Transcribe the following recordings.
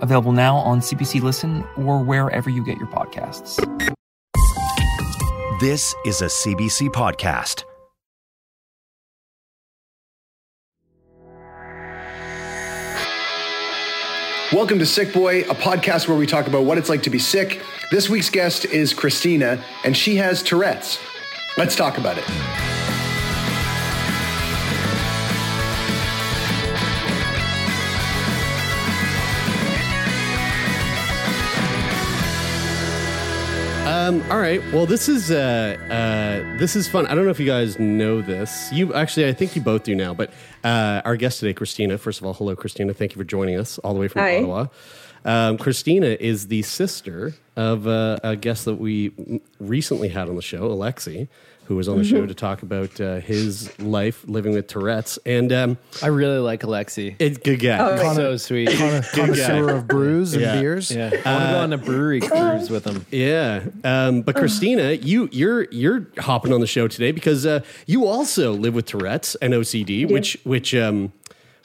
available now on CBC Listen or wherever you get your podcasts. This is a CBC podcast. Welcome to Sickboy, a podcast where we talk about what it's like to be sick. This week's guest is Christina, and she has Tourette's. Let's talk about it. Um, all right. Well, this is uh, uh, this is fun. I don't know if you guys know this. You actually, I think you both do now. But uh, our guest today, Christina. First of all, hello, Christina. Thank you for joining us all the way from Hi. Ottawa. Um, Christina is the sister of uh, a guest that we recently had on the show, Alexi, who was on the show to talk about uh, his life living with Tourette's. And um, I really like Alexi. it's good guy. Oh, so sweet. connoisseur of brews and Yeah. beers. Yeah, I want to go on a brewery cruise with him. Yeah, um, but Christina, you you're you're hopping on the show today because uh, you also live with Tourette's and OCD, which which um,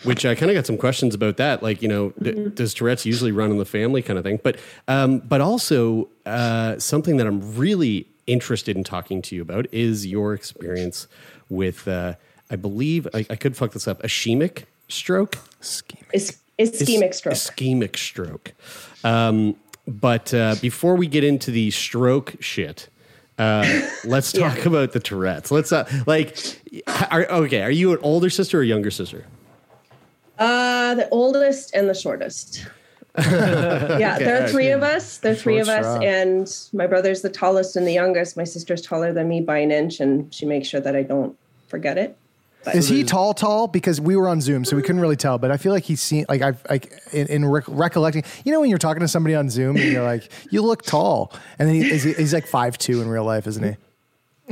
which I kind of got some questions about that. Like, you know, d- does Tourette's usually run in the family, kind of thing? But um, but also uh, something that I'm really interested in talking to you about is your experience with, uh, I believe I, I could fuck this up, ischemic stroke. Is ischemic stroke. Ischemic stroke. Um, but uh, before we get into the stroke shit, uh, let's talk about the Tourette's. Let's uh, like, are, okay, are you an older sister or younger sister? Uh, the oldest and the shortest. yeah, there are three of us. There are three of us, straw. and my brother's the tallest and the youngest. My sister's taller than me by an inch, and she makes sure that I don't forget it. But Is he tall, tall? Because we were on Zoom, so we couldn't really tell. But I feel like he's seen, like I've, like in, in rec- recollecting, you know, when you're talking to somebody on Zoom and you're like, "You look tall," and then he, is he, he's like five two in real life, isn't he?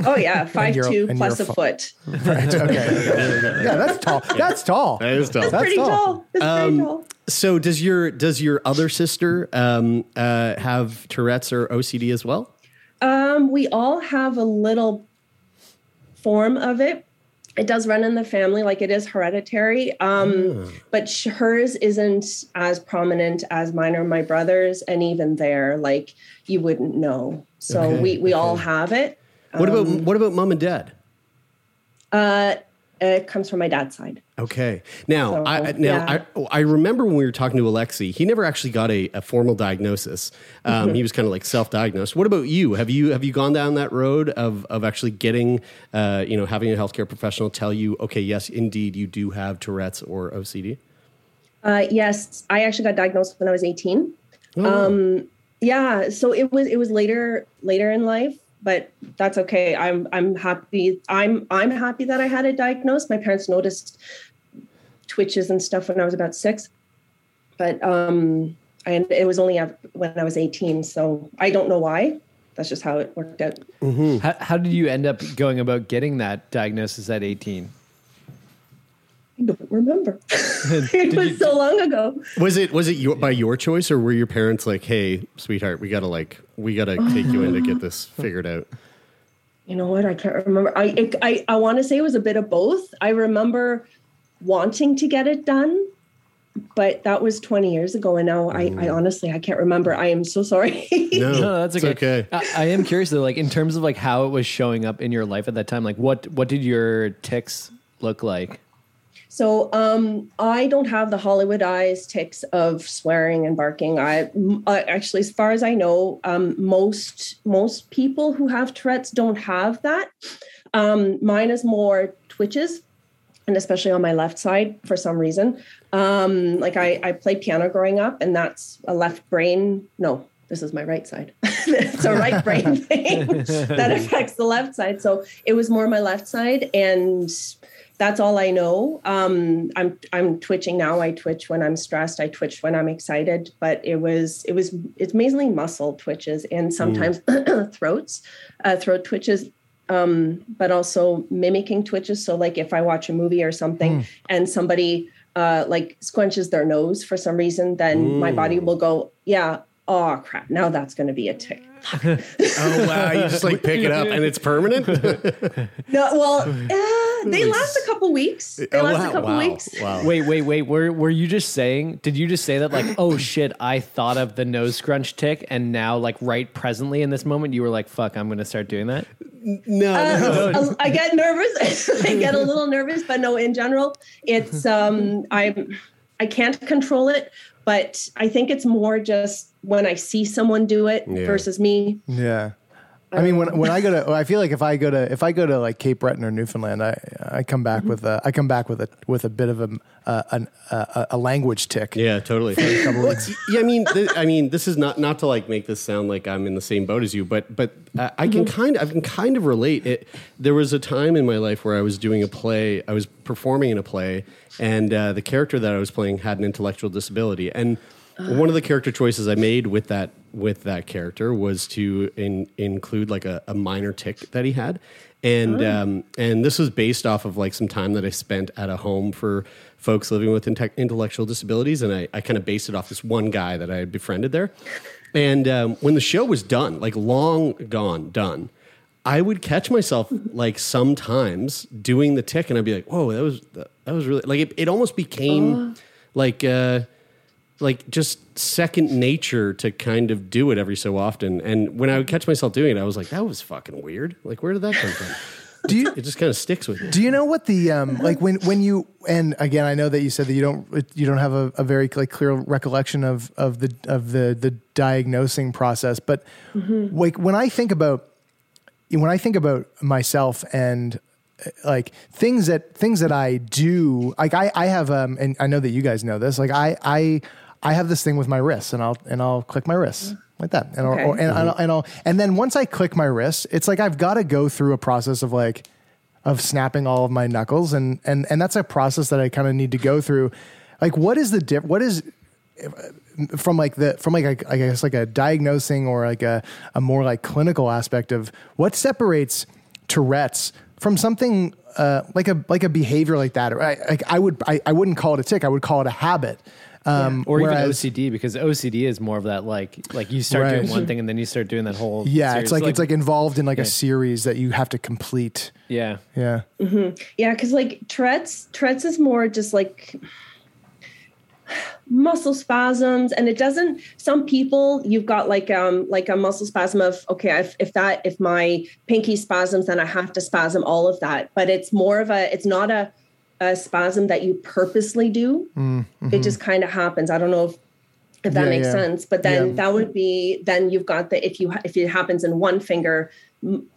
Oh yeah, five two plus a you're foot. Right. Okay. okay, really good. Yeah, that's tall. That's tall. That is tall. That's pretty tall. That's Um, pretty tall. So does your does your other sister um, uh, have Tourette's or OCD as well? Um, we all have a little form of it. It does run in the family, like it is hereditary. Um, But sh- hers isn't as prominent as mine or my brother's, and even there, like you wouldn't know. So Okay, we we all have it. What about Um, what about mom and dad? Uh, it comes from my dad's side. Okay. Now, So, I, now yeah. I, I remember when we were talking to Alexi, he never actually got a, a formal diagnosis. Um, Mm-hmm. He was kind of like self-diagnosed. What about you? Have you have you gone down that road of of actually getting, uh, you know, having a healthcare professional tell you, okay, yes, indeed, you do have Tourette's or OCD? Uh, yes, I actually got diagnosed when I was 18. Um, yeah, so it was it was later later in life, but that's okay. I'm I'm happy. I'm I'm happy that I had it diagnosed. My parents noticed twitches and stuff when I was about six, but um, and it was only when I was 18. So I don't know why. That's just how it worked out. How, how did you end up going about getting that diagnosis at 18? I don't remember. it was so long ago. Was it was it your, by your choice, or were your parents like, hey, sweetheart, we gotta like we gotta oh. take you in to get this figured out? You know what? I can't remember. I it, I I want to say it was a bit of both. I remember wanting to get it done, but that was 20 years ago, and now I, I mm. honestly I can't remember. I am so sorry. No, No, that's okay. okay. I, I am curious though, like in terms of like how it was showing up in your life at that time. Like what what did your ticks look like? So um, I don't have the Hollywood eyes ticks of swearing and barking. I uh, actually, as far as I know, um, most most people who have Tourette's don't have that. Um, mine is more twitches, and especially on my left side for some reason. Um, like I, I played piano growing up, and that's a left brain. No, this is my right side. it's a right brain thing that affects the left side. So it was more my left side, and that's all I know. Um, I'm I'm twitching now. I twitch when I'm stressed. I twitch when I'm excited. But it was it was it's mainly muscle twitches and sometimes throats, uh, throat twitches. Um, but also mimicking twitches. So like if I watch a movie or something Mm. and somebody uh, like squenches their nose for some reason, then my body will go, yeah. Oh crap! Now that's going to be a tick. oh wow, you just like pick it up and it's permanent. No, well, uh, they last a couple weeks. They Oh, last wow, a couple wow, weeks. Wow. Wait, wait, wait. Were were you just saying? Did you just say that like, oh shit, I thought of the nose scrunch tick, and now like right presently in this moment, you were like, fuck, I'm gonna start doing that. No, Uh, I get nervous. I get a little nervous, but no, in general, it's um I'm I can't control it, but I think it's more just when I see someone do it Yeah. versus me. Yeah. I mean, when when I go to, I feel like if I go to if I go to like Cape Breton or Newfoundland, I I come back with a I come back with a with a bit of a uh, an, a, a language tick. Yeah, totally. yeah, I mean, th- I mean, this is not not to like make this sound like I'm in the same boat as you, but but uh, I can kind of I can kind of relate. It there was a time in my life where I was doing a play, I was performing in a play, and uh, the character that I was playing had an intellectual disability, and one of the character choices I made with that with that character was to in, include like a, a minor tick that he had, and Oh. um, and this was based off of like some time that I spent at a home for folks living with inte- intellectual disabilities, and I, I kind of based it off this one guy that I had befriended there. And um, when the show was done, like long gone, done, I would catch myself like sometimes doing the tick, and I'd be like, "Whoa, that was that, was really like it." It almost became like uh, like just second nature to kind of do it every so often. And when I would catch myself doing it, I was like, "That was fucking weird." Like, where did that come from? Do you? It just kind of sticks with you. Do you know what the um like when when you and again I know that you said that you don't you don't have a, a very like clear recollection of of the of the the diagnosing process, but like when I think about when I think about myself and uh, like things that things that I do, like I I have um and I know that you guys know this, like I I I have this thing with my wrists and I'll and I'll click my wrists like that and Okay. I'll, and, Mhm. I'll, and I'll and then once I click my wrists, it's like I've got to go through a process of like of snapping all of my knuckles and and and that's a process that I kind of need to go through. Like what is the diff- what is from like the from like a, I guess like a diagnosing or like a, a more like clinical aspect of what separates Tourette's from something uh, like a like a behavior like that. Or I, like I would I, I wouldn't call it a tick. I would call it a habit. Um, or whereas- even OCD because OCD is more of that like like you start Right. doing one thing and then you start doing that whole Yeah, series. it's like, it's like involved in like Yeah. a series that you have to complete. yeah Yeah. mm-hmm. Yeah, because like Tourette's, Tourette's is more just like muscle spasms, and it doesn't. Some people, you've got like um like a muscle spasm of okay, if, if that if my pinky spasms, then I have to spasm all of that. But it's more of a. It's not a, a spasm that you purposely do. Mm, It just kind of happens. I don't know if if that Yeah, makes yeah. sense. But then Yeah. that would be then you've got the if you if it happens in one finger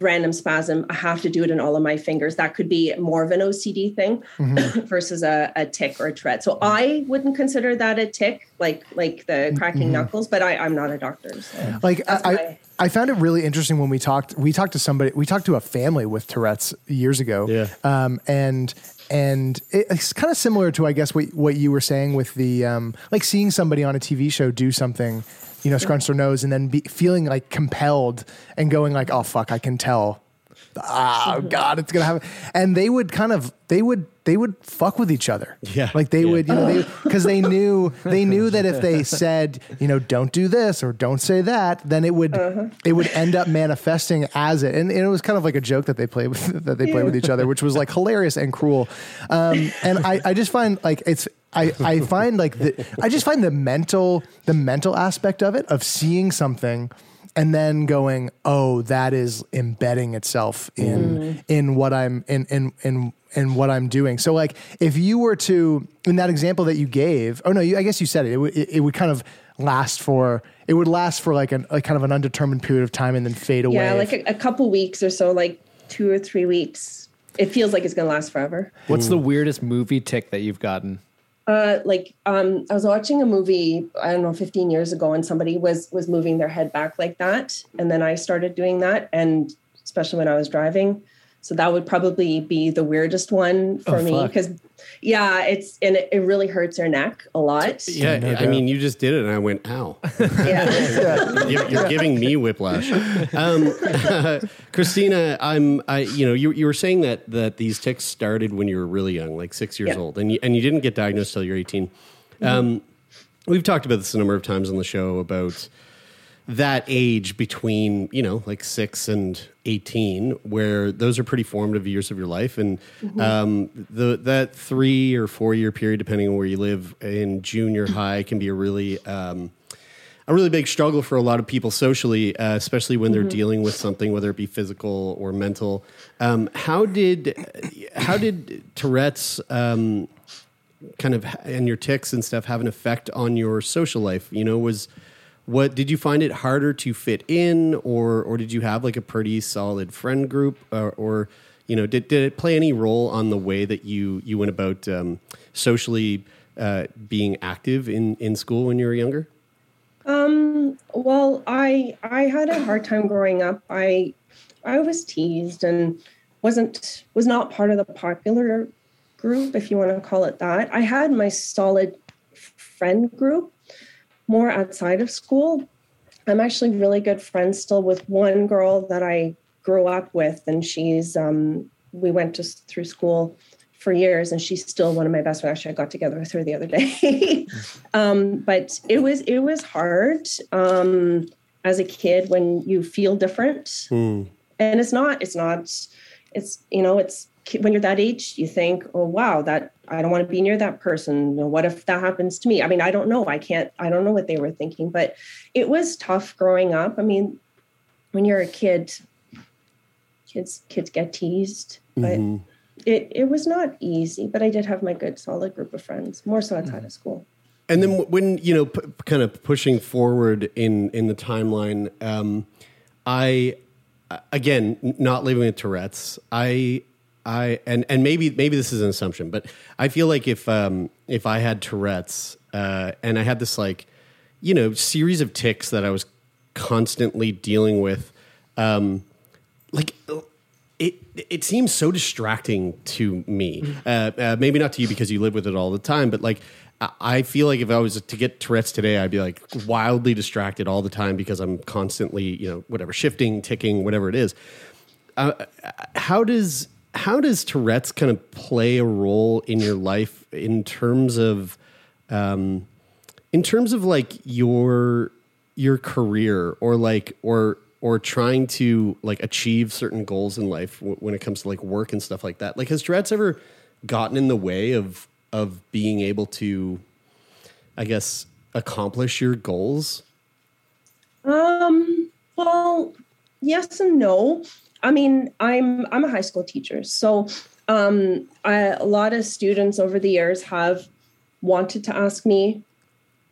random spasm, I have to do it in all of my fingers. That could be more of an OCD thing Mm-hmm. versus a, a tick or a Tourette. So I wouldn't consider that a tick, like like the cracking Mhm. knuckles. But I, I'm not a doctor. So. like I, I, I found it really interesting when we talked we talked to somebody we talked to a family with tourette's years ago. Yeah. Um, and and it's kind of similar to i guess what, what you were saying with the um, like seeing somebody on a tv show do something you know scrunch their nose and then be, feeling like compelled and going like oh fuck i can tell. Oh god it's gonna happen. And they would kind of they would they would fuck with each other Yeah. like they Yeah. would you know they because they knew they knew that if they said you know don't do this or don't say that then it would it would end up manifesting as it and, and it was kind of like a joke that they played with that they played with each other which was like hilarious and cruel um, and I, I just find like it's I, I find like the I just find the mental the mental aspect of it of seeing something and then going oh that is embedding itself in Mm. in what I'm in in in in what I'm doing so like if you were to in that example that you gave oh no you, I guess you said it it, would- it, it would kind of last for it would last for like an like kind of an undetermined period of time and then fade away Yeah, like a, a couple weeks or so, like two or three weeks. It feels like it's gonna last forever. What's the weirdest movie tick that you've gotten? Uh, like um, I was watching a movie I don't know 15 years ago, and somebody was was moving their head back like that, and then I started doing that, and especially when I was driving. So that would probably be the weirdest one for Oh, me because, yeah, it's and it, it really hurts her neck a lot. Yeah, I mean, you just did it, and I went, "Ow!" Yeah. you're, you're giving me whiplash. Um, Christina, I'm, I, you know, you, you were saying that that these ticks started when you were really young, like six years Yeah. old, and you, and you didn't get diagnosed till you're 18. Um, we've talked about this a number of times on the show about that age between you know like six and 18 where those are pretty formative years of your life and Mhm. um, the that three or four year period depending on where you live in junior high can be a really um, a really big struggle for a lot of people socially, uh, especially when they're Mhm. dealing with something, whether it be physical or mental. Um, how did how did Tourette's um, kind of and your tics and stuff have an effect on your social life? You know, was what did you find it harder to fit in, or or did you have like a pretty solid friend group, or, or you know, did did it play any role on the way that you you went about um, socially uh, being active in in school when you were younger? Um, well, I I had a hard time growing up. I I was teased and wasn't was not part of the popular group, if you want to call it that. I had my solid friend group more outside of school. I'm actually really good friends still with one girl that I grew up with, and she's um, we went to through school for years, and she's still one of my best friends. Actually, I got together with her the other day. um, but it was it was hard um, as a kid when you feel different, and it's not it's not it's you know it's when you're that age you think oh wow that i don't want to be near that person what if that happens to me i mean i don't know i can't i don't know what they were thinking but it was tough growing up i mean when you're a kid kids kids get teased but Mhm. it, it was not easy but i did have my good solid group of friends more so outside of school And then when you know, p- kind of pushing forward in in the timeline, um, I again not living with Tourette's. I I and and maybe maybe this is an assumption, but I feel like if um, if I had Tourette's uh, and I had this like you know series of ticks that I was constantly dealing with, um, like it it seems so distracting to me. Uh, uh, maybe not to you because you live with it all the time, but like I- I feel like if I was to get Tourette's today, I'd be like wildly distracted all the time because I'm constantly you know whatever shifting, ticking, whatever it is. Uh, how does how does Tourette's kind of play a role in your life in terms of um, in terms of like your your career or like or or trying to like achieve certain goals in life w- when it comes to like work and stuff like that like has tourette's ever gotten in the way of of being able to i guess accomplish your goals Um, well, yes and no. I mean, I'm I'm a high school teacher, so um, I, a lot of students over the years have wanted to ask me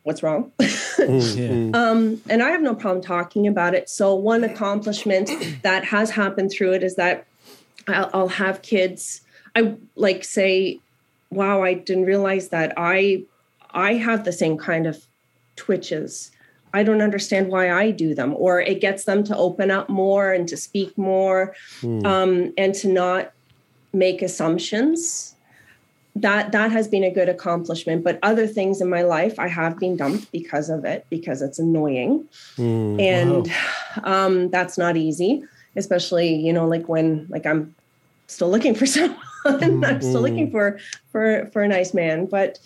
what's wrong. um, and I have no problem talking about it. So one accomplishment that has happened through it is that I'll, I'll have kids. I like say, "Wow, I didn't realize that I I have the same kind of twitches." I don't understand why I do them, or it gets them to open up more and to speak more, Hmm. um, and to not make assumptions. That that has been a good accomplishment. But other things in my life, I have been dumped because of it because it's annoying, and um, that's not easy. Especially, you know, like when like I'm still looking for someone. I'm still looking for for for a nice man, but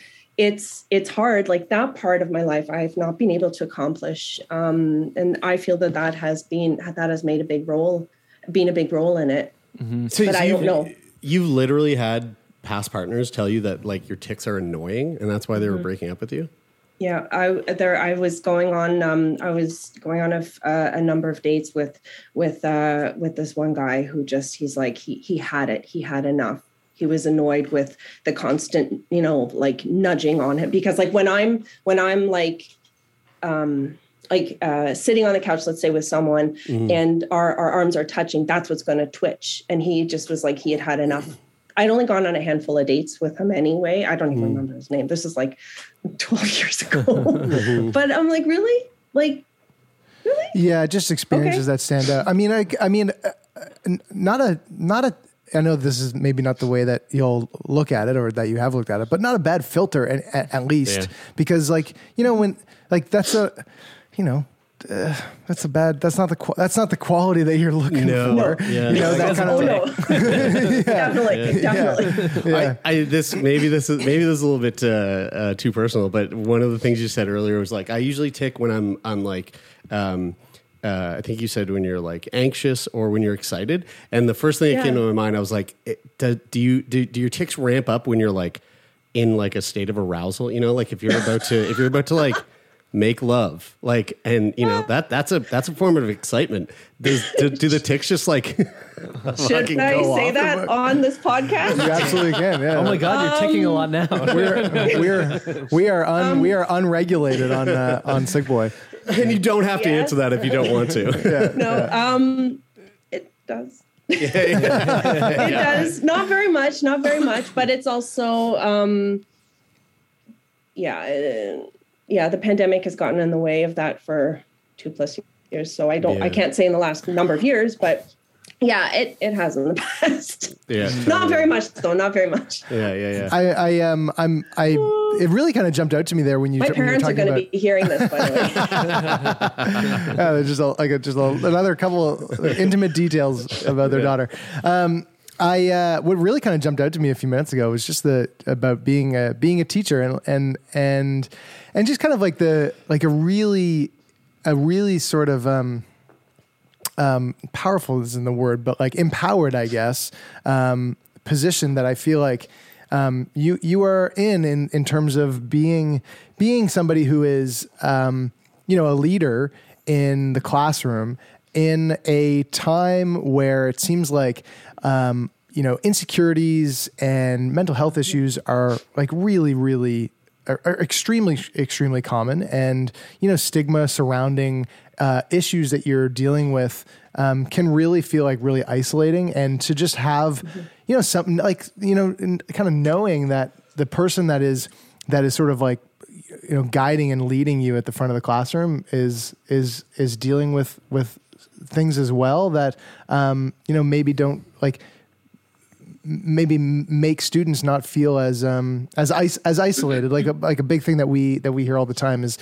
it's it's hard. Like that part of my life i've not been able to accomplish um and i feel that that has been that has made a big role been a big role in it. Mm-hmm. So- but so i don't you've- know. you literally had past partners tell you that like your ticks are annoying and that's why they were Mhm. breaking up with you? Yeah i there i was going on um i was going on a, f- uh, a number of dates with with uh with this one guy who just he's like he he had it. He had enough he was annoyed with the constant you know like nudging on him because like when i'm when i'm like um like uh sitting on the couch let's say with someone Mhm. and our our arms are touching that's what's going to twitch and he just was like he had had enough I'd only gone on a handful of dates with him anyway. I don't even Mm. remember his name. This is like 12 years ago. Mhm. but I'm like, really? Like, really? Yeah, just experiences that stand out. I mean, I, I mean, uh, uh, n- not a, not a. I know this is maybe not the way that you'll look at it or that you have looked at it, but not a bad filter at, at, at least Yeah. because like you know when like that's a you know. Uh, that's a bad. That's not the. Qu- that's not the quality that you're looking No. for. No. Yeah. You know I that guess kind Oh of. no, definitely, definitely. Yeah. I, I this maybe this is maybe this is a little bit uh, uh, too personal, but one of the things you said earlier was like I usually tick when I'm I'm like um, uh, I think you said when you're like anxious or when you're excited, and the first thing that came to my mind I was like, do, do you do, do your ticks ramp up when you're like in like a state of arousal? You know, like if you're about to if you're about to like make love like and you know that that's a that's a form of excitement Does, do, do the ticks just like Should I go say off? that on this podcast? You absolutely can. Yeah. Oh my god, you're ticking a lot now. We're we're we are un, we are unregulated on uh, on Sickboy. And you don't have to answer that if you don't want to No, um, it does. it does not very much, not very much, but it's also, um, yeah, uh, yeah. The pandemic has gotten in the way of that for two plus years. So I don't, Yeah. I can't say in the last number of years, but yeah, it it has in the past. yeah not very much though, not very much. yeah yeah yeah I I um I'm I it really kind of jumped out to me there when you My when you were parents are going to about be hearing this, by the way. yeah, there's just a, like a, just a, another couple of intimate details about their daughter. Um, I uh, what really kind of jumped out to me a few minutes ago was just the about being a being a teacher and and and and just kind of like the like a really a really sort of um, um, powerful isn't the word, but like empowered, I guess, um, position that I feel like um, you you are in in in terms of being being somebody who is um, you know a leader in the classroom in a time where it seems like um, you know insecurities and mental health issues are like really really are, extremely extremely common. And you know stigma surrounding uh, issues that you're dealing with um, can really feel like really isolating and to just have you know something like you know in- kind of knowing that the person that is that is sort of like you know guiding and leading you at the front of the classroom is is is dealing with with things as well that um, you know maybe don't like maybe make students not feel as um, as as isolated. Like a, like a big thing that we that we hear all the time is,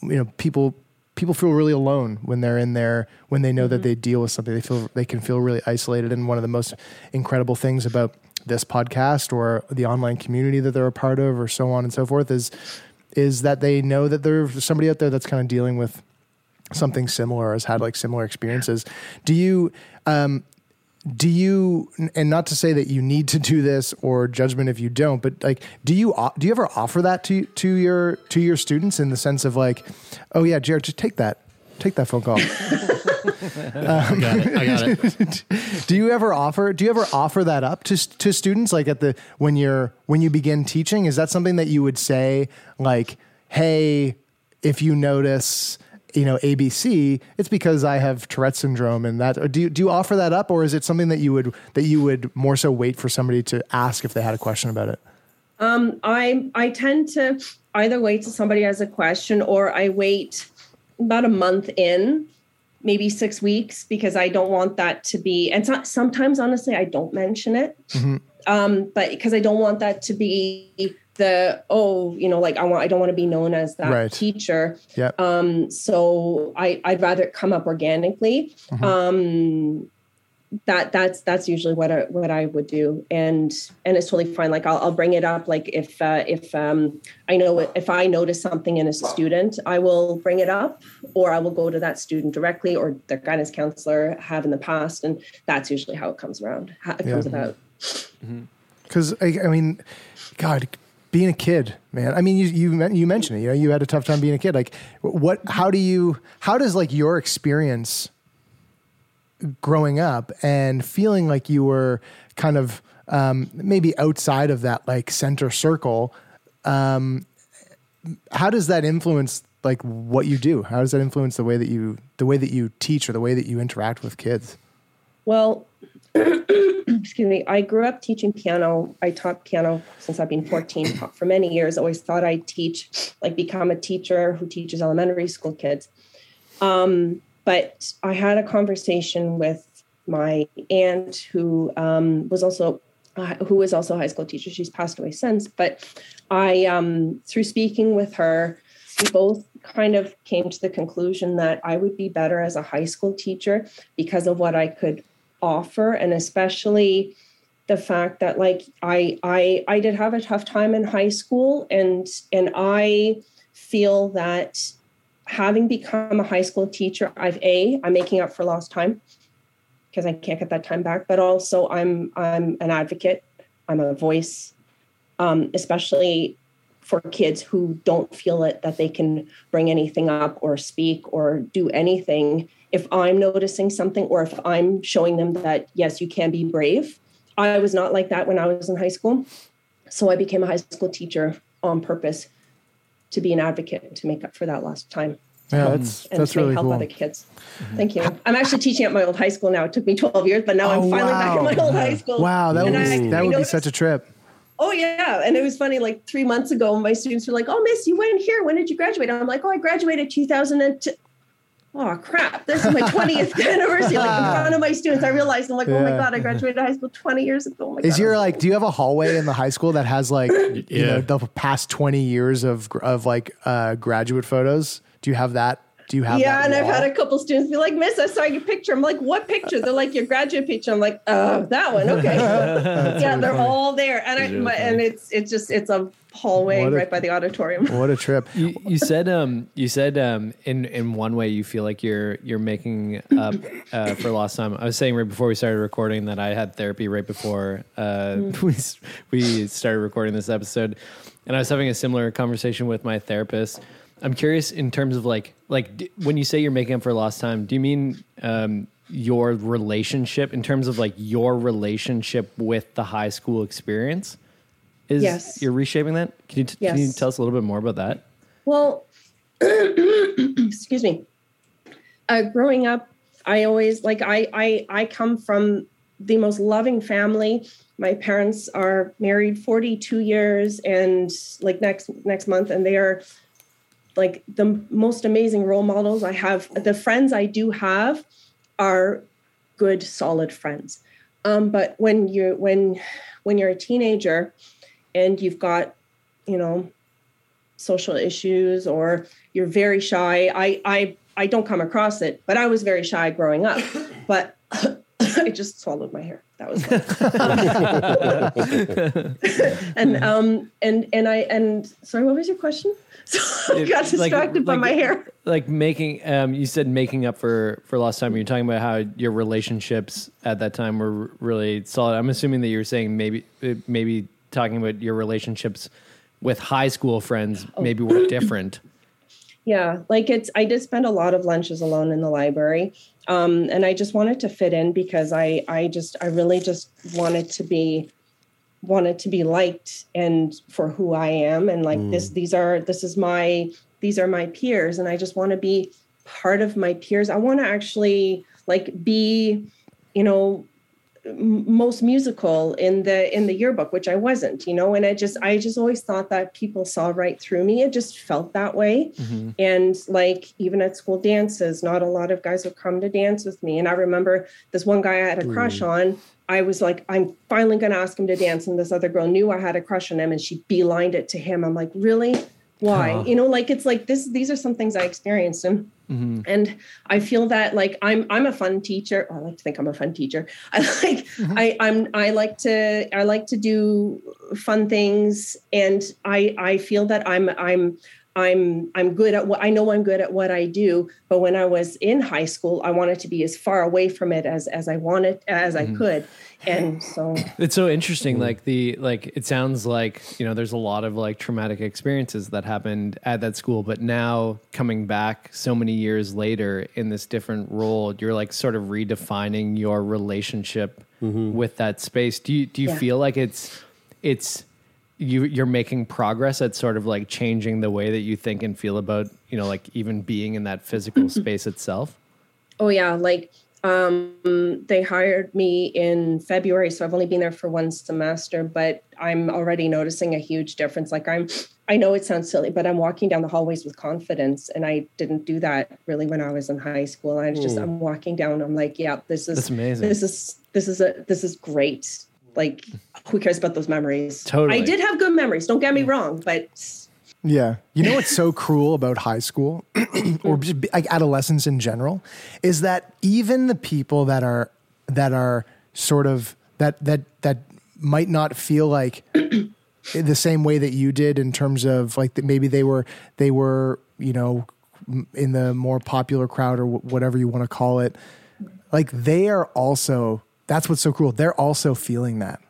you know, people people feel really alone when they're in there when they know that they deal with something. They feel they can feel really isolated. And one of the most incredible things about this podcast or the online community that they're a part of, or so on and so forth, is is that they know that there's somebody out there that's kind of dealing with something similar or has had like similar experiences. Do you um, do you and not to say that you need to do this or judgment if you don't but like do you do you ever offer that to to your to your students in the sense of like oh yeah jared just take that take that phone call I got it. I got it. do you ever offer do you ever offer that up to to students like at the when you're when you begin teaching is that something that you would say like hey if you notice you know ABC it's because I have Tourette syndrome and that or do you do you offer that up or is it something that you would that you would more so wait for somebody to ask if they had a question about it Um, I I tend to either wait till somebody has a question or I wait about a month in, maybe six weeks, because I don't want that to be. And so, sometimes, honestly, I don't mention it, um, but because I don't want that to be the oh, you know, like I want I don't want to be known as that Right. teacher. yeah Um, so I I'd rather it come up organically. Um, that that's that's usually what I what I would do, and and it's totally fine. Like I'll, I'll bring it up. Like if uh, if um, I know if I notice something in a student, I will bring it up, or I will go to that student directly, or their guidance counselor have in the past, and that's usually how it comes around. How it comes about. Because I, I mean, God, being a kid, man. I mean, you you you mentioned it. You know, you had a tough time being a kid. Like, what? How do you? How does like your experience growing up and feeling like you were kind of um, maybe outside of that like center circle? Um, how does that influence like what you do? How does that influence the way that you the way that you teach or the way that you interact with kids? Well, excuse me. I grew up teaching piano. I taught piano since I've been 14 taught for many years. Always thought I'd teach, like become a teacher who teaches elementary school kids. Um, but I had a conversation with my aunt, who um, was also uh, who was also a high school teacher. She's passed away since, but I, um, through speaking with her, we both kind of came to the conclusion that I would be better as a high school teacher because of what I could offer, and especially the fact that like I I I did have a tough time in high school, and and I feel that having become a high school teacher, I've a I'm making up for lost time because I can't get that time back, but also I'm I'm an advocate. I'm a voice, um, especially for kids who don't feel it that they can bring anything up or speak or do anything. If I'm noticing something or if I'm showing them that yes, you can be brave. I was not like that when I was in high school. So I became a high school teacher on purpose to be an advocate to make up for that lost time. Yeah, Um, that's and that's to really help cool. other kids. Thank you. I'm actually teaching at my old high school now. It took me 12 years, but now Oh, I'm finally back at my wow. old high school. Wow, that would be I- that I would be such a trip. Oh yeah, and it was funny. Like three months ago, my students were like, "Oh, Miss, you went here. When did you graduate?" I'm like, "Oh, I graduated 2002." Oh crap! This is my 20th anniversary. Like in front of my students, I realized I'm like, "Oh my god, I graduated high school 20 years ago." Oh my Is God, your like? Do you have a hallway in the high school that has like you know the past twenty years of of like uh, graduate photos? Do you have that? Do you have? yeah, that and I've had a couple students be like, "Miss, I saw your picture." I'm like, "What picture?" They're like, "Your graduate picture." I'm like, "Oh, that one. Okay." yeah, they're all there, and I, my, and it's it's just it's a hallway a- right by the auditorium. What a trip! You, you said um you said um in in one way you feel like you're you're making up uh, for lost time. I was saying right before we started recording that I had therapy right before uh, we we started recording this episode, and I was having a similar conversation with my therapist. I'm curious in terms of like like d- when you say you're making up for lost time, do you mean um, your relationship in terms of like your relationship with the high school experience? Is Yes. you're reshaping that? Can you t- can you tell us a little bit more about that? Well, excuse me. Uh, growing up, I always like I I I come from the most loving family. My parents are married 42 years and like next next month and they are like the most amazing role models I have. The friends I do have are good solid friends. Um, but when you're when when you're a teenager and you've got you know social issues or you're very shy i i i don't come across it but i was very shy growing up but i just swallowed my hair that was and um and and i and sorry what was your question? So i got Like- distracted by like- my hair. like making um you said making up for for lost time. You're talking about how your relationships at that time were really solid. I'm assuming that you were saying maybe uh, maybe talking about your relationships with high school friends maybe were different Yeah, like it's. I did spend a lot of lunches alone in the library, um, and I just wanted to fit in because I, I just, I really just wanted to be, wanted to be liked and for who I am, and like this, these are, this is my, these are my peers, and I just want to be part of my peers. I want to actually like be, you know, most musical in the in the yearbook which i wasn't you know and i just i just always thought that people saw right through me. It just felt that way. Mm-hmm. And like even at school dances not a lot of guys would come to dance with me. And i remember this one guy i had a crush on i was like i'm finally going to ask him to dance and this other girl knew i had a crush on him and she beelined it to him. I'm like really why? Huh. you know like it's like this these are some things i experienced and Mm-hmm. and i feel that like i'm i'm a fun teacher. I like to think i'm a fun teacher. I like i i'm i like to i like to do fun things and i i feel that i'm i'm i'm i'm good at what i know i'm good at what i do but when i was in high school i wanted to be as far away from it as as i wanted as i could and so It's so interesting. Like the like, it sounds like you know, there's a lot of like traumatic experiences that happened at that school, but now coming back so many years later in this different role, you're like sort of redefining your relationship mm-hmm. with that space. Do you do you Yeah. feel like it's it's you you're making progress at sort of like changing the way that you think and feel about you know like even being in that physical space itself? Oh yeah, like Um, they hired me in February, so I've only been there for one semester, but I'm already noticing a huge difference. Like I'm, I know it sounds silly, but I'm walking down the hallways with confidence, and I didn't do that really when I was in high school. I was just Mm. I'm walking down, I'm like, yeah, this is That's amazing. This is this is a this is great. Like, who cares about those memories? Totally. I did have good memories. Don't get me wrong, but Yeah. You know what's so cruel about high school or just be- like adolescence in general is that even the people that are that are sort of that that that might not feel like the same way that you did in terms of like that maybe they were they were, you know, in the more popular crowd or wh- whatever you want to call it. Like they are also that's what's so cruel. They're also feeling that.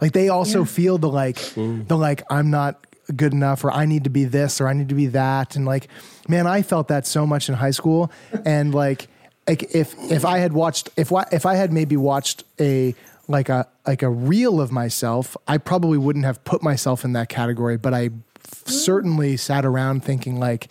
Like they also Yeah. feel the like the like I'm not good enough or I need to be this or I need to be that. And like man I felt that so much in high school. And like like if if I had watched if if I had maybe watched a like a like a reel of myself I probably wouldn't have put myself in that category. But I f- certainly sat around thinking like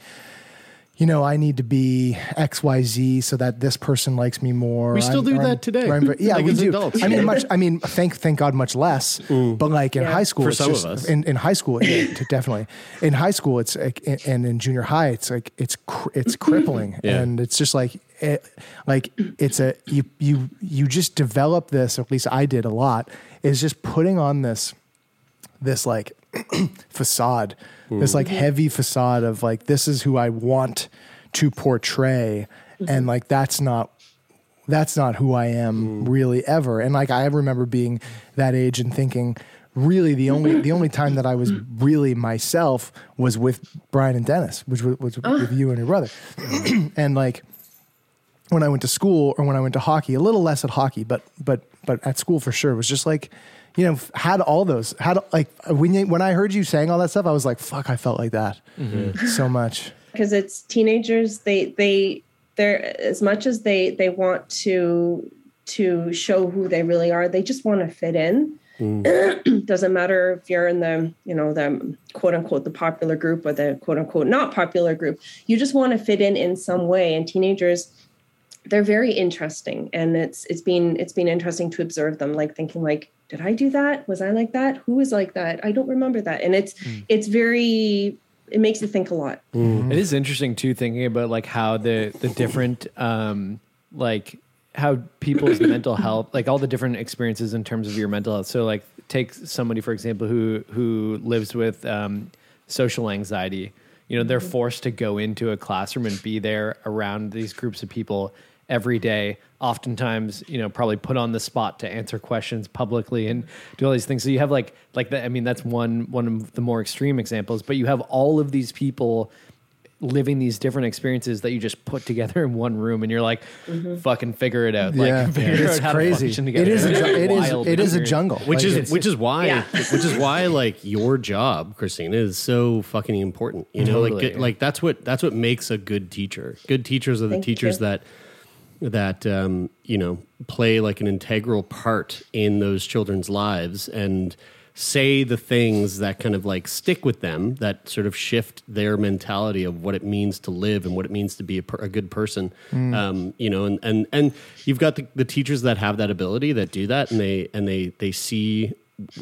you know, I need to be X, Y, Z so that this person likes me more. We still I'm- do or I'm- that today, or I'm yeah, like we as do. adults. I mean, much. I mean, thank thank God, much less. But like in Yeah. high school, For it's some of us. In, in high school, yeah, t- definitely. In high school, it's like, and in junior high, it's like it's cr- it's crippling, Yeah. and it's just like it, like it's a you you you just develop this. At least I did a lot. Is just putting on this this like facade, this like Mhm. heavy facade of like this is who I want to portray, and mm-hmm. like that's not that's not who I am mm. really ever. And like I remember being that age and thinking really the only the only time that I was really myself was with Brian and Dennis, which was, was with you and your brother. and like when I went to school or when I went to hockey, a little less at hockey, but but but at school for sure, it was just like you know had all those had like when you, when I heard you saying all that stuff, I was like, fuck, I felt like that mm-hmm. so much. because it's teenagers they they they're as much as they they want to to show who they really are they just want to fit in. Mm. Doesn't matter if you're in the you know the quote unquote the popular group or the quote unquote not popular group. You just want to fit in in some way and teenagers they're very interesting and it's it's been it's been interesting to observe them like thinking like did i do that? Was i like that? Who was like that? I don't remember that. And it's it's very it makes you think a lot. It is interesting too, thinking about like how the the different um like how people's mental health, like all the different experiences in terms of your mental health. So like take somebody for example who who lives with um, social anxiety. You know, they're forced to go into a classroom and be there around these groups of people every day. Oftentimes, you know, probably put on the spot to answer questions publicly and do all these things. So you have like like that. I mean, that's one one of the more extreme examples. But you have all of these people living these different experiences that you just put together in one room, and you're like, mm-hmm. fucking figure it out. Yeah. like, figure It's out how to crazy. function together. is a It's ju- it is- wild it is a jungle. which Like, is which is why Yeah. which is why like your job christina is so fucking important you know Totally. like like that's what that's what makes a good teacher good teachers are the Thank teachers you. that that um, you know play like an integral part in those children's lives and say the things that kind of like stick with them that sort of shift their mentality of what it means to live and what it means to be a, per, a good person Mm. um, you know and and and you've got the, the teachers that have that ability that do that and they and they they see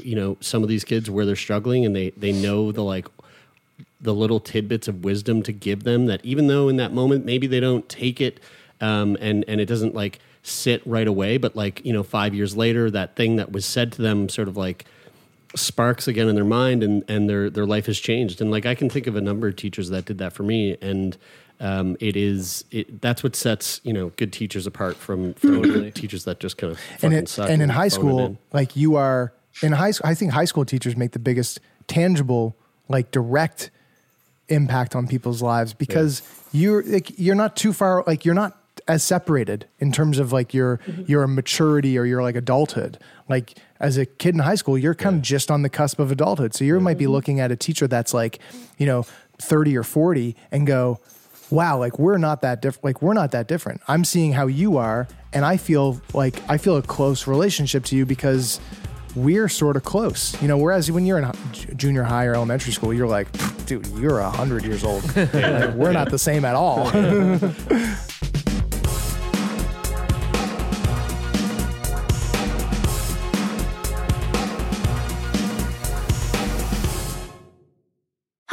you know some of these kids where they're struggling and they they know the like the little tidbits of wisdom to give them that even though in that moment maybe they don't take it um, and and it doesn't like sit right away but like you know five years later that thing that was said to them sort of like sparks again in their mind and and their their life has changed and like I can think of a number of teachers that did that for me and um, it is it, that's what sets you know good teachers apart from from teachers that just kind of and it, suck and in high school, in. like you are in high school. I think high school teachers make the biggest tangible, like direct impact on people's lives because you're like you're not too far. Like you're not as separated in terms of like your mm-hmm. your maturity or your like adulthood. Like as a kid in high school, you're kind of just on the cusp of adulthood. So you might be mm-hmm. looking at a teacher that's like, you know, 30 or 40 and go, wow, like we're not that different. Like we're not that different. I'm seeing how you are, and I feel like I feel a close relationship to you because we're sort of close. You know, whereas when you're in junior high or elementary school, you're like, dude, you're a hundred years old. Like, we're not the same at all.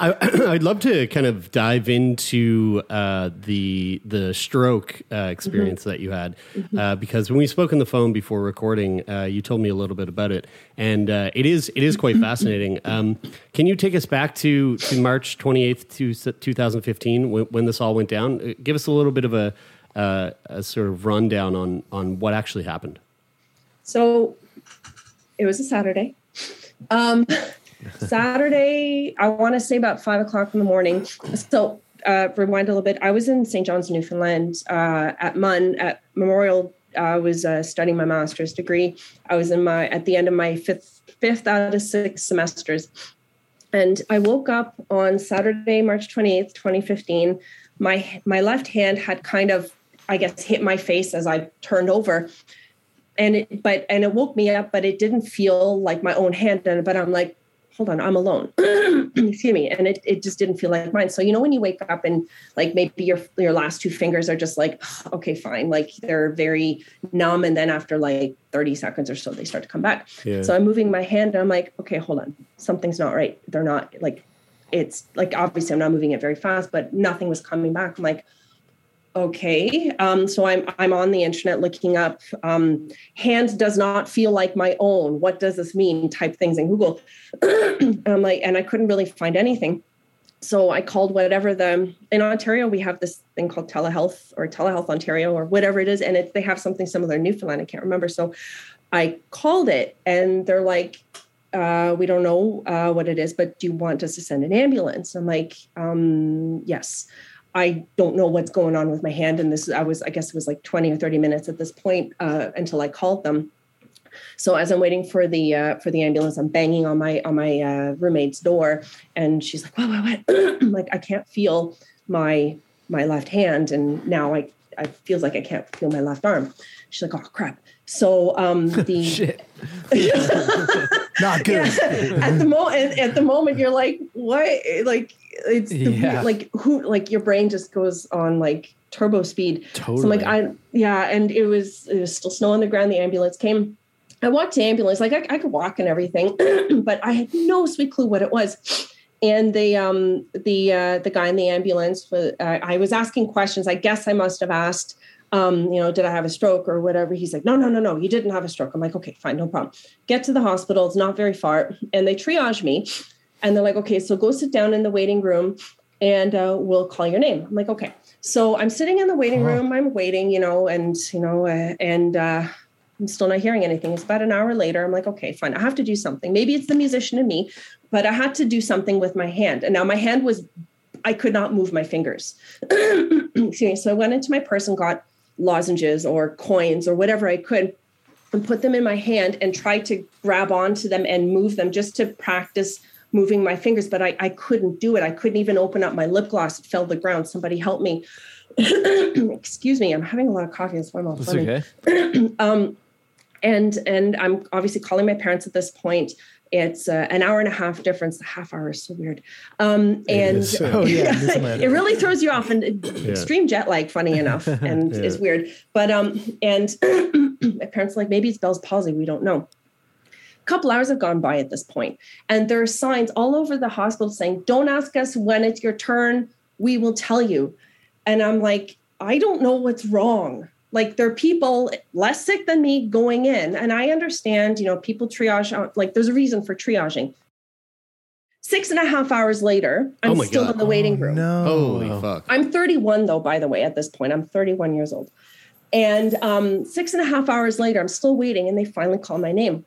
I, I'd love to kind of dive into uh, the the stroke uh, experience that you had uh, because when we spoke on the phone before recording, uh, you told me a little bit about it, and uh, it is it is quite fascinating. Um, can you take us back to to March twenty eighth, two thousand fifteen, when, when this all went down? Uh, Give us a little bit of a, uh, a sort of rundown on on what actually happened. So it was a Saturday. Um, Saturday, I want to say about five o'clock in the morning. So uh, rewind a little bit. I was in St. John's, Newfoundland, uh, at MUN at Memorial. I was uh, studying my master's degree. I was in my at the end of my fifth fifth out of six semesters, and I woke up on Saturday, March twenty eighth, twenty fifteen. My my left hand had kind of, I guess, hit my face as I turned over, and it but and it woke me up, but it didn't feel like my own hand. And but I'm like, hold on, I'm alone. Excuse me. And it, it just didn't feel like mine. So, you know, when you wake up and like maybe your your last two fingers are just like, okay, fine. Like they're very numb. And then after like 30 seconds or so, they start to come back. Yeah. So I'm moving my hand and I'm like, okay, hold on. Something's not right. They're not like it's like obviously I'm not moving it very fast, but nothing was coming back. I'm like, okay. Um, so i'm i'm on the internet looking up um, hands does not feel like my own. What does this mean? Type things in google. I'm like and i couldn't really find anything. So i called whatever the in ontario we have this thing called telehealth or telehealth ontario or whatever it is and it, they have something similar in newfoundland i can't remember. So i called it and they're like uh, we don't know uh, what it is but do you want us to send an ambulance? I'm like um, yes I don't know what's going on with my hand. And this, I was, I guess it was like 20 or 30 minutes at this point uh, until I called them. So as I'm waiting for the uh, for the ambulance, I'm banging on my on my uh, roommate's door, and she's like, "What? What? What?" Like, I can't feel my my left hand, and now I I feels like I can't feel my left arm. She's like, "Oh crap!" So um, the Not good. Yeah. at the moment at the moment you're like what? Like it's the, Yeah. like who like your brain just goes on like turbo speed. So I'm like i yeah and it was it was still snow on the ground. The ambulance came. I walked to ambulance. Like i, I could walk and everything but i had no sweet clue what it was. And the um the uh the guy in the ambulance was uh, i was asking questions. I guess i must have asked um, you know, did I have a stroke or whatever? He's like, no, no, no, no, you didn't have a stroke. I'm like, okay, fine, no problem. Get to the hospital. It's not very far. And they triage me. And they're like, okay, so go sit down in the waiting room and uh, we'll call your name. I'm like, okay. So I'm sitting in the waiting room. I'm waiting, you know, and, you know, uh, and uh, I'm still not hearing anything. It's about an hour later. I'm like, okay, fine. I have to do something. Maybe it's the musician in me, but I had to do something with my hand. And now my hand was, I could not move my fingers. Excuse me. So I went into my purse and got lozenges or coins or whatever I could and put them in my hand and try to grab onto them and move them just to practice moving my fingers. But I, I couldn't do it. I couldn't even open up my lip gloss. It fell to the ground. Somebody help me. Excuse me. I'm having a lot of coffee. That's why I'm all That's funny. okay. um, and and I'm obviously calling my parents at this point. It's uh, an hour and a half difference. The half hour is so weird. Um, and is. Oh, yeah, it really throws you off and Yeah. extreme jet lag, funny enough, and Yeah. is weird. But um, and my parents are like maybe it's Bell's palsy. We don't know. A couple hours have gone by at this point, and there are signs all over the hospital saying, "Don't ask us when it's your turn. We will tell you." And I'm like, I don't know what's wrong. Like there are people less sick than me going in, and I understand, you know, people triage. Like there's a reason for triaging. Six and a half hours later, I'm Oh still God. in the waiting room. No. Holy fuck! I'm 31 though, by the way, at this point. I'm 31 years old. And um, six and a half hours later, I'm still waiting, and they finally call my name.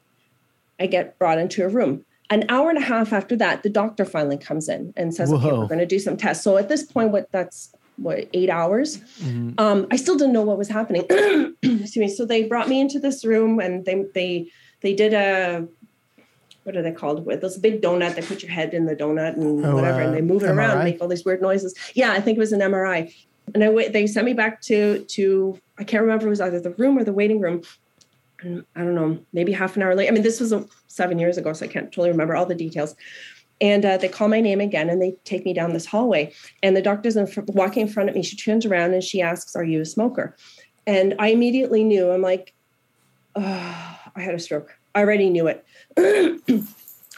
I get brought into a room. An hour and a half after that, the doctor finally comes in and says, "Okay, we're going to do some tests." So at this point, what that's what eight hours. Mm-hmm. Um, I still didn't know what was happening. Excuse me. So they brought me into this room, and they they they did a what are they called with this big donut they put your head in the donut and Oh, whatever uh, and they move it around MRI? and make all these weird noises yeah i think it was an mri and i wait they sent me back to to i can't remember it was either the room or the waiting room and i don't know maybe half an hour late i mean this was uh, seven years ago so i can't totally remember all the details and uh, they call my name again and they take me down this hallway. And the doctor's in fr- walking in front of me. She turns around and she asks are you a smoker? And i immediately knew. I'm like oh, i had a stroke. I already knew it.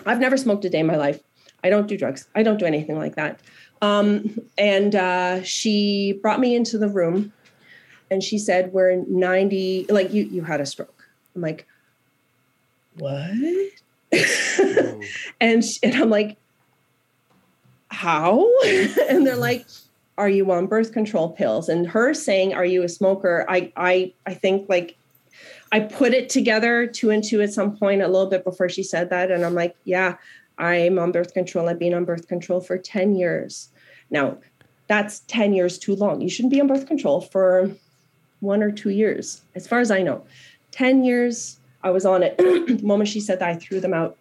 I've never smoked a day in my life. I don't do drugs. I don't do anything like that. Um, and uh, she brought me into the room and she said we're 90 like you you had a stroke. I'm like what and sh- and i'm like how? And they're like are you on birth control pills? And her saying are you a smoker? I i i think like i put it together two and two at some point a little bit before she said that. And i'm like yeah i'm on birth control. I've been on birth control for 10 years. Now that's 10 years too long. You shouldn't be on birth control for one or two years as far as i know. 10 years i was on it. The moment she said that i threw them out.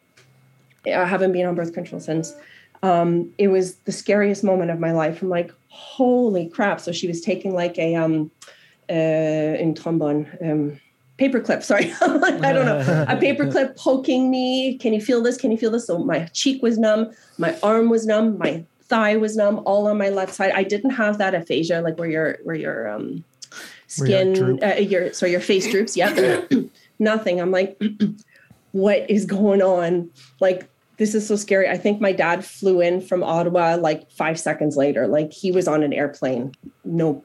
I haven't been on birth control since. Um, it was the scariest moment of my life. I'm like holy crap. So she was taking like a um uh in trombone um paperclip. Sorry. I don't know. A paperclip poking me. Can you feel this? Can you feel this? So my cheek was numb. My arm was numb. My thigh was numb. All on my left side. I didn't have that aphasia like where your where your um Where your skin uh, your sorry your face droops. Yeah nothing. I'm like what is going on? Like this is so scary. I think my dad flew in from ottawa like five seconds later. Like he was on an airplane. No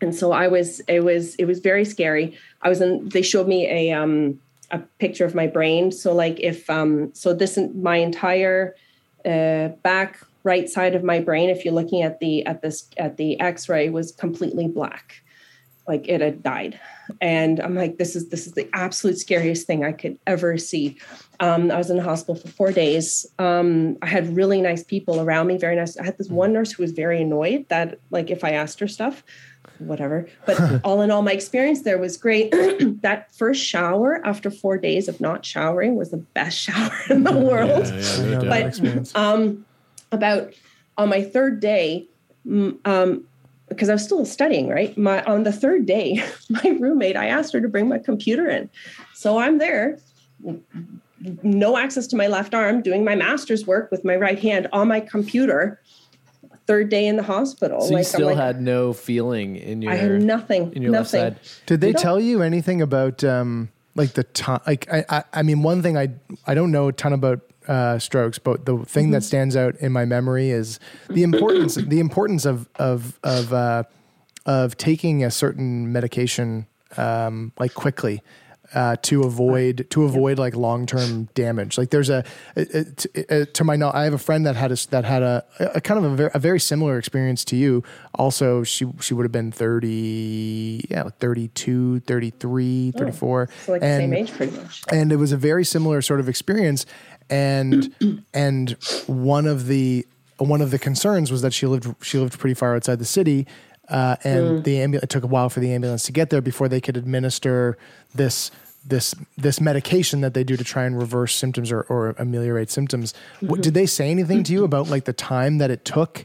and so i was it was it was very scary. I was in they showed me a um a picture of my brain. So like if um so this my entire uh back right side of my brain if you're looking at the at this at the x-ray was completely black like it had died. And i'm like this is this is the absolute scariest thing i could ever see. Um, i was in the hospital for four days. Um, i had really nice people around me very nice. I had this one nurse who was very annoyed that like if i asked her stuff whatever. But all in all my experience there was great. That first shower after four days of not showering was the best shower in the world. I know that experience. but um, about on my third day, mm, um, because I was still studying, right? My on the third day, my roommate, I asked her to bring my computer in, so I'm there, no access to my left arm, doing my master's work with my right hand on my computer. Third day in the hospital, So you still like, had no feeling in your I had nothing, in your left nothing. side. Did they You tell you anything about um, like the time? Like I, I, I mean, one thing I I don't know a ton about uh, strokes, but the thing that stands out in my memory is the importance the importance of of of uh, of taking a certain medication um, like quickly. Uh, to avoid to avoid like long term damage, like there's a, a, a- to, uh, to my knowledge, I have a friend that had a that had a, a kind of a very, a very similar experience to you. Also, she she would have been thirty, yeah, like 32, 33, 34. So like the same age, pretty much. and it was a very similar sort of experience and and one of the one of the concerns was that she lived she lived pretty far outside the city uh, and Mm. the ambulance it took a while for the ambulance to get there before they could administer this this this medication that they do to try and reverse symptoms or, or ameliorate symptoms what, Mhm. did they say anything to you about like the time that it took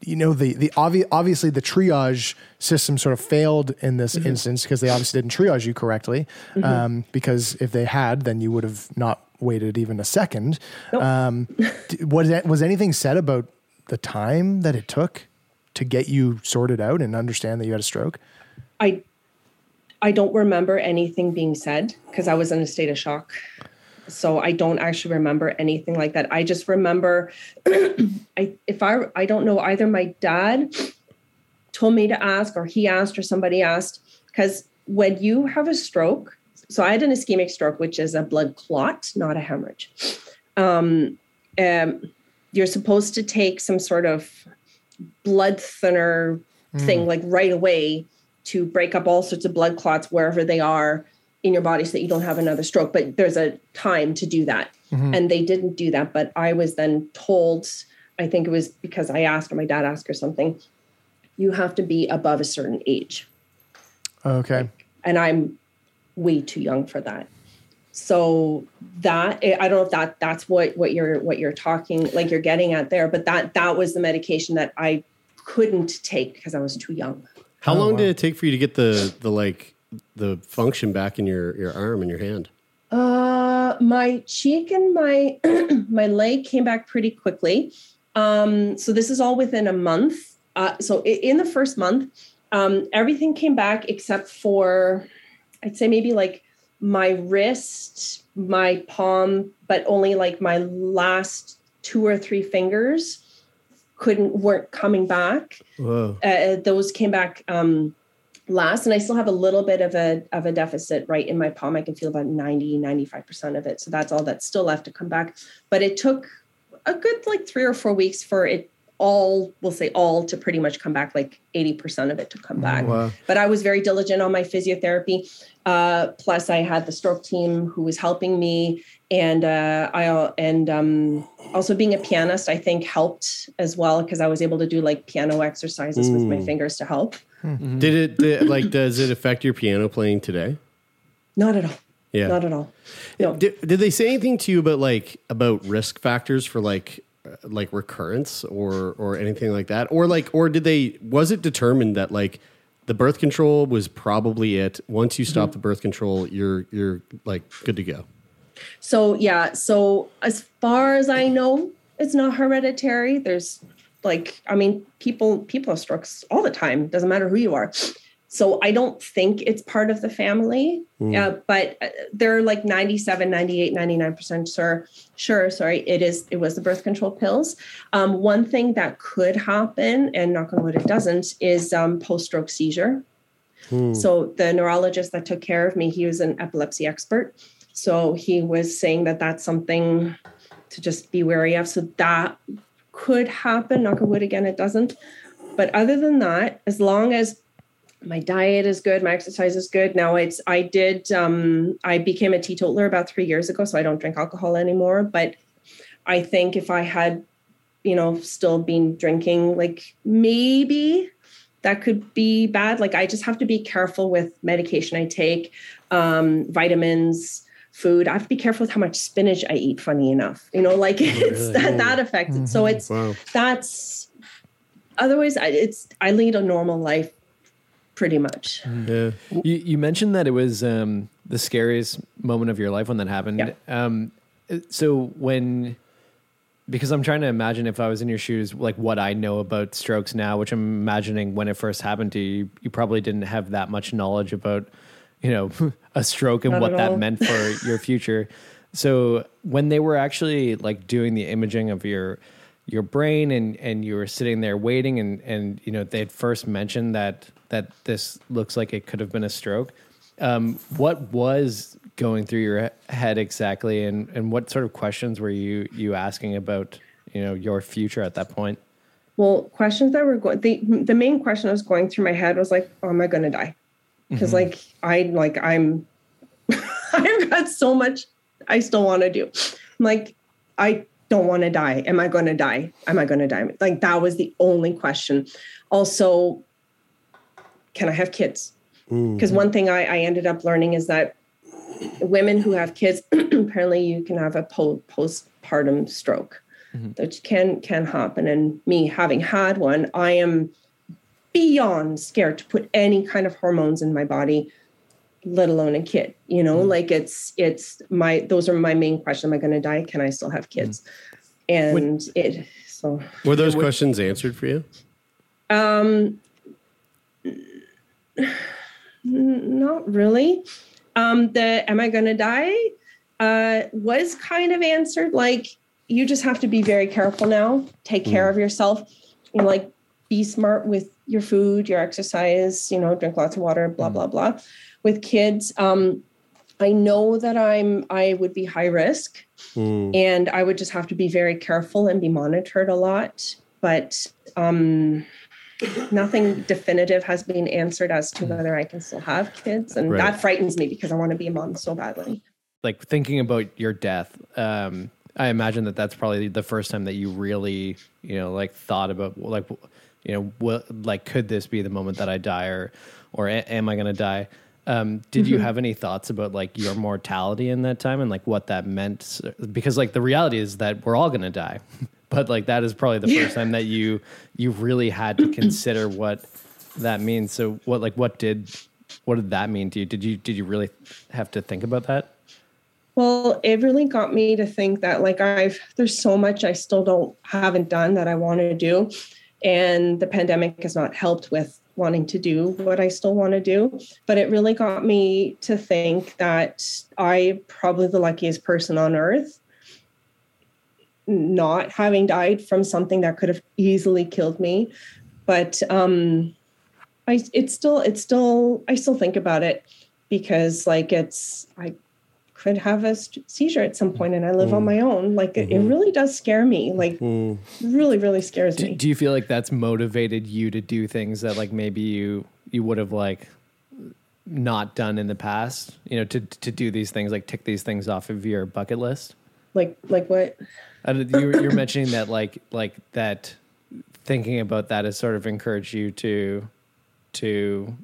you know the the obvi- obviously the triage system sort of failed in this Mhm. instance because they obviously didn't triage you correctly Mhm. um, because if they had then you would have not waited even a second um, was that, was anything said about the time that it took to get you sorted out and understand that you had a stroke I I don't remember anything being said because I was in a state of shock. So I don't actually remember anything like that. I just remember I if I I don't know either my dad told me to ask or he asked or somebody asked because when you have a stroke, so I had an ischemic stroke, which is a blood clot, not a hemorrhage. Um, um, you're supposed to take some sort of blood thinner thing Mm. like right away to break up all sorts of blood clots wherever they are in your body so that you don't have another stroke. But there's a time to do that. Mhm. And they didn't do that. But I was then told, I think it was because I asked or my dad asked or something, you have to be above a certain age. okay And I'm way too young for that. so that eh, I don't know if that that's what what you're what you're talking like you're getting at there, but that that was the medication that I couldn't take because I was too young. How long did it take for you to get the the like the function back in your your arm and your hand? Uh, my cheek and my my leg came back pretty quickly. Um, so this is all within a month. Uh, so in the first month, um, everything came back except for, I'd say maybe like my wrist, my palm, but only like my last two or three fingers couldn't weren't coming back. Whoa. uh, those came back um, last and i still have a little bit of a of a deficit right in my palm. I can feel about 90 95% of it so that's all that's still left to come back. But it took a good like three or four weeks for it all we'll say all to pretty much come back like 80% of it to come back. Wow. but i was very diligent on my physiotherapy. Uh, plus i had the stroke team who was helping me. And uh, i al- and um, also being a pianist i think helped as well because i was able to do like piano exercises with my Mm. fingers to help. Did it did, like does it affect your piano playing today? not at all. Yeah. not at all. Did, did they say anything to you about like about risk factors for like like recurrence or or anything like that or like or did they was it determined that like the birth control was probably it once you stop Mhm. the birth control you're you're like good to go So yeah, so as far as I know, it's not hereditary. There's like, I mean, people people have strokes all the time. Doesn't matter who you are. So I don't think it's part of the family. Mm. Uh, but they're like 97, 98, 99% sure. Sure, sorry, it is it was the birth control pills. Um, one thing that could happen, and knock on wood it doesn't, is um, post-stroke seizure. So the neurologist that took care of me, he was an epilepsy expert. So he was saying that that's something to just be wary of. So that could happen. Knock on wood again, it doesn't. But other than that, as long as my diet is good, my exercise is good. Now it's I did um I became a teetotaler about three years ago, so I don't drink alcohol anymore. But I think if I had, you know, still been drinking, like maybe that could be bad. Like I just have to be careful with medication I take, um, vitamins, food. I have to be careful with how much spinach I eat. Funny enough, you know, like it's really? that that affects it. So it's Wow. that's otherwise I, it's I lead a normal life pretty much. Yeah. You, you mentioned that it was um, the scariest moment of your life when that happened. Um, so when, because I'm trying to imagine if I was in your shoes, like what I know about strokes now, which I'm imagining when it first happened to you, you probably didn't have that much knowledge about, you know, a stroke and Not what that all. meant for your future. So when they were actually like doing the imaging of your your brain and and you were sitting there waiting and and you know they had first mentioned that that this looks like it could have been a stroke um, what was going through your head exactly and and what sort of questions were you you asking about you know your future at that point Well, questions that were going the the main question that was going through my head was like, oh, am I gonna die? Because Mhm. like I like I'm I've got so much I still want to do. I'm like, I don't want to die. Am I gonna die? Am I gonna die? Like that was the only question. Also, can I have kids? Because one thing I, I ended up learning is that women who have kids, apparently you can have a po- postpartum stroke, mm-hmm. which can can happen. And me having had one, I am beyond scared to put any kind of hormones in my body, let alone a kid. You know, mm-hmm. like it's it's my those are my main questions. Am I going to die? Can I still have mm-hmm. kids? And it so were those questions answered for you um, n- not really. Um, the am I going to die uh, was kind of answered. Like you just have to be very careful now. Take care of yourself. You know, like be smart with your food, your exercise. You know, drink lots of water. Blah blah blah. With kids, um, I know that I'm I would be high risk and I would just have to be very careful and be monitored a lot. But um, nothing definitive has been answered as to whether I can still have kids, and Right. that frightens me because I want to be a mom so badly. like thinking about your death um i imagine that that's probably the first time that you really you know like thought about like you know what like could this be the moment that i die or or am i going to die Um, did you Mhm. have any thoughts about like your mortality in that time and like what that meant? Because like the reality is that we're all going to die, but like that is probably the first time that you you really had to consider what that means. So what like what did what did that mean to you? Did you did you really have to think about that? Well, it really got me to think that like I've there's so much I still don't haven't done that I want to do. And the pandemic has not helped with wanting to do what I still want to do. But it really got me to think that I'm probably the luckiest person on earth not having died from something that could have easily killed me. But um I it's still it's still I still think about it because like it's I could have a seizure at some point and I live on mm. my own. Like it, it mm-hmm. really does scare me. Like mm. really, really scares Do, me. do you feel like that's motivated you to do things that like maybe you you would have like not done in the past? You know, to to do these things like tick these things off of your bucket list. Like like what? And you're, you're mentioning that like like that thinking about that has sort of encouraged you to to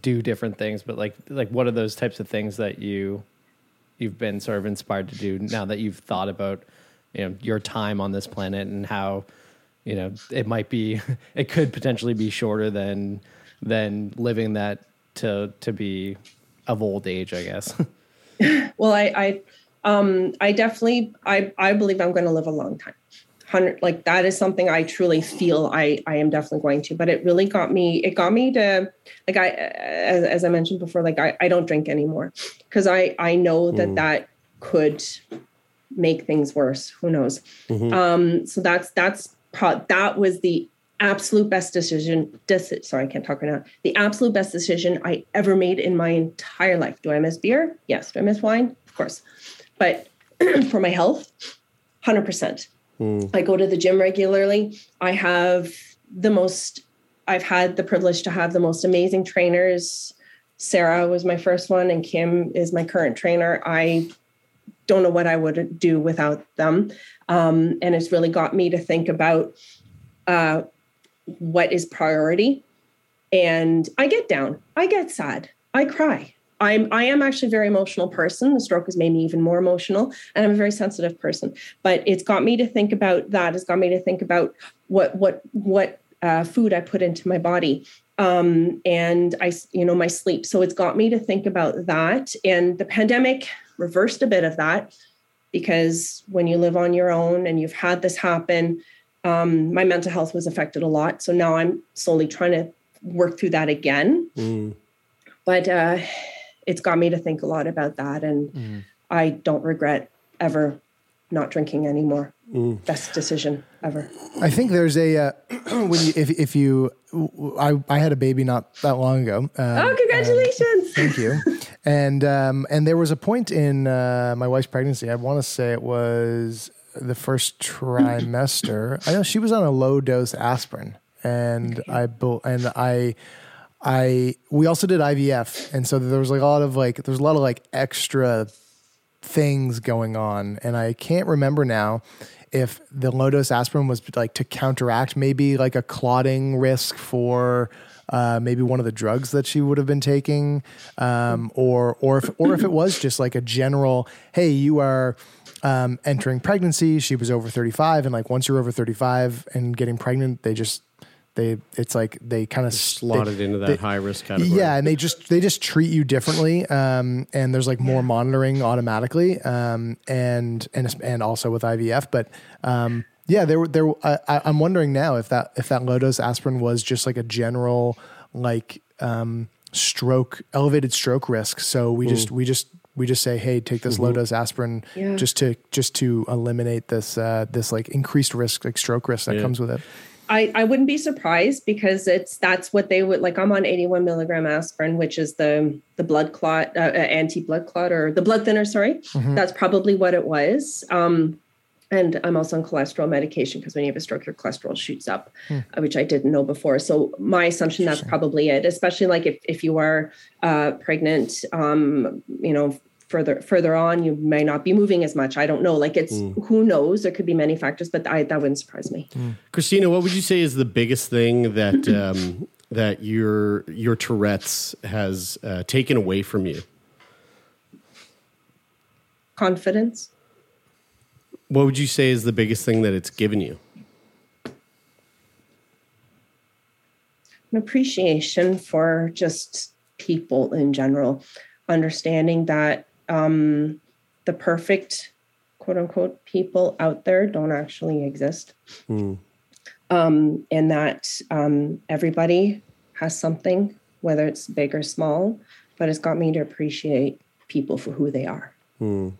do different things but like like what are those types of things that you you've been sort of inspired to do now that you've thought about you know your time on this planet and how you know it might be it could potentially be shorter than than living that to to be of old age i guess Well, I I um I definitely I I believe I'm going to live a long time. Hundred like that is something I truly feel I I am definitely going to. But it really got me. It got me to like I as, as I mentioned before. Like I I don't drink anymore because I I know that that could make things worse. Who knows? Mhm. Um. So that's that's pro- that was the absolute best decision. Deci- sorry, I can't talk right now. The absolute best decision I ever made in my entire life. Do I miss beer? Yes. Do I miss wine? Of course. But for my health, hundred percent. I go to the gym regularly. I have the most, I've had the privilege to have the most amazing trainers. Sarah was my first one, and Kim is my current trainer. I don't know what I would do without them. Um, and it's really got me to think about uh, what is priority. And I get down, I get sad, I cry. I'm I am actually a very emotional person. The stroke has made me even more emotional, and I'm a very sensitive person. But it's got me to think about that. It's got me to think about what what what uh, food I put into my body, um, and I you know my sleep. So it's got me to think about that. And the pandemic reversed a bit of that because when you live on your own and you've had this happen, um, my mental health was affected a lot. So now I'm slowly trying to work through that again. But uh, it's got me to think a lot about that. And I don't regret ever not drinking anymore. Best decision ever. I think there's a uh, when you if if you I I had a baby not that long ago. Um, oh, congratulations! Thank you. And um, and there was a point in uh, my wife's pregnancy. I want to say it was the first trimester. I know she was on a low dose aspirin, and I bel- and I. I we also did IVF, and so there was like a lot of like there's a lot of like extra things going on, and I can't remember now if the low dose aspirin was like to counteract maybe like a clotting risk for uh, maybe one of the drugs that she would have been taking, um, or or if or if it was just like a general, hey, you are um, entering pregnancy. She was over thirty five, and like once you're over thirty five and getting pregnant, they just they it's like they kind of slotted into that high risk category. Yeah, and they just they just treat you differently, um, and there's like more monitoring automatically, um, and and and also with IVF. But um, yeah, there were there. I, I- I'm wondering now if that if that low dose aspirin was just like a general like um, stroke elevated stroke risk. So we just Mm. we just we just say, hey, take this low Mhm. dose aspirin Yeah. just to just to eliminate this uh, this like increased risk like stroke risk that Yeah. comes with it. I, I wouldn't be surprised because it's that's what they would like. I'm on 81 milligram aspirin, which is the the blood clot, uh, uh, anti blood clot, or the blood thinner. Sorry, Mhm. that's probably what it was. Um, and I'm also on cholesterol medication because when you have a stroke, your cholesterol shoots up, Hmm. uh, which I didn't know before. So my assumption that's probably it. Especially like if if you are uh, pregnant, um, you know. Further, further on, you may not be moving as much. I don't know. Like it's Mm. who knows. There could be many factors, but I, that wouldn't surprise me. Christina, what would you say is the biggest thing that um, that your your Tourette's has uh, taken away from you? Confidence. What would you say is the biggest thing that it's given you? An appreciation for just people in general, understanding that um, the perfect quote unquote people out there don't actually exist. Mm. Um, and that um, everybody has something, whether it's big or small, but it's got me to appreciate people for who they are. Hmm.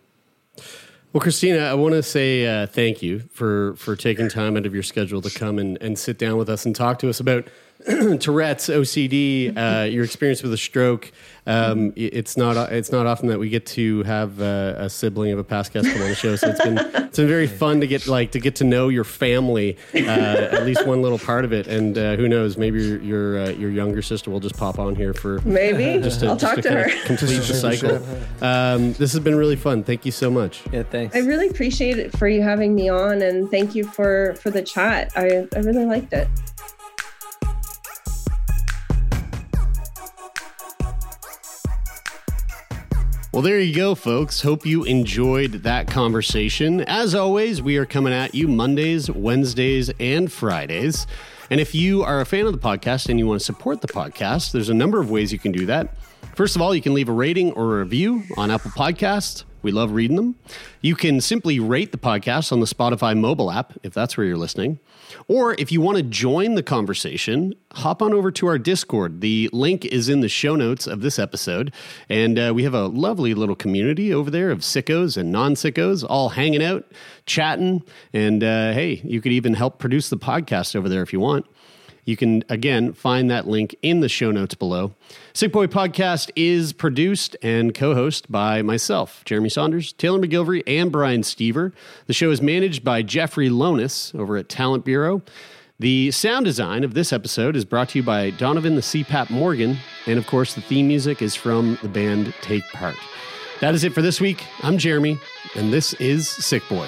Well, Christina, I want to say uh, thank you for for taking time out of your schedule to come and, and sit down with us and talk to us about Tourette's, OCD, uh, your experience with a stroke. Um, it's not it's not often that we get to have uh, a sibling of a past guest come on the show, so it's been it's been very fun to get like to get to know your family, uh, at least one little part of it. And uh, who knows, maybe your your, uh, your younger sister will just pop on here for maybe. Just to, I'll just talk to to her. complete the cycle. Um, this has been really fun. Thank you so much. Yeah, thanks. I really appreciate it for you having me on, and thank you for for the chat. I I really liked it. Well, there you go, folks. Hope you enjoyed that conversation. As always, we are coming at you Mondays, Wednesdays, and Fridays. And if you are a fan of the podcast and you want to support the podcast, there's a number of ways you can do that. First of all, you can leave a rating or a review on Apple Podcasts. We love reading them. You can simply rate the podcast on the Spotify mobile app if that's where you're listening. Or if you want to join the conversation, hop on over to our Discord. The link is in the show notes of this episode. And uh, we have a lovely little community over there of sickos and non sickos all hanging out, chatting. And uh, hey, you could even help produce the podcast over there if you want. You can, again, find that link in the show notes below. Sickboy Podcast is produced and co hosted by myself, Jeremie Saunders, Taylor MacGillivary, and Brian Stever. The show is managed by Jeffrey Lonis over at Talent Bureau. The sound design of this episode is brought to you by Donovan the CPAP Morgan. And of course, the theme music is from the band Take Part. That is it for this week. I'm Jeremie, and this is Sickboy.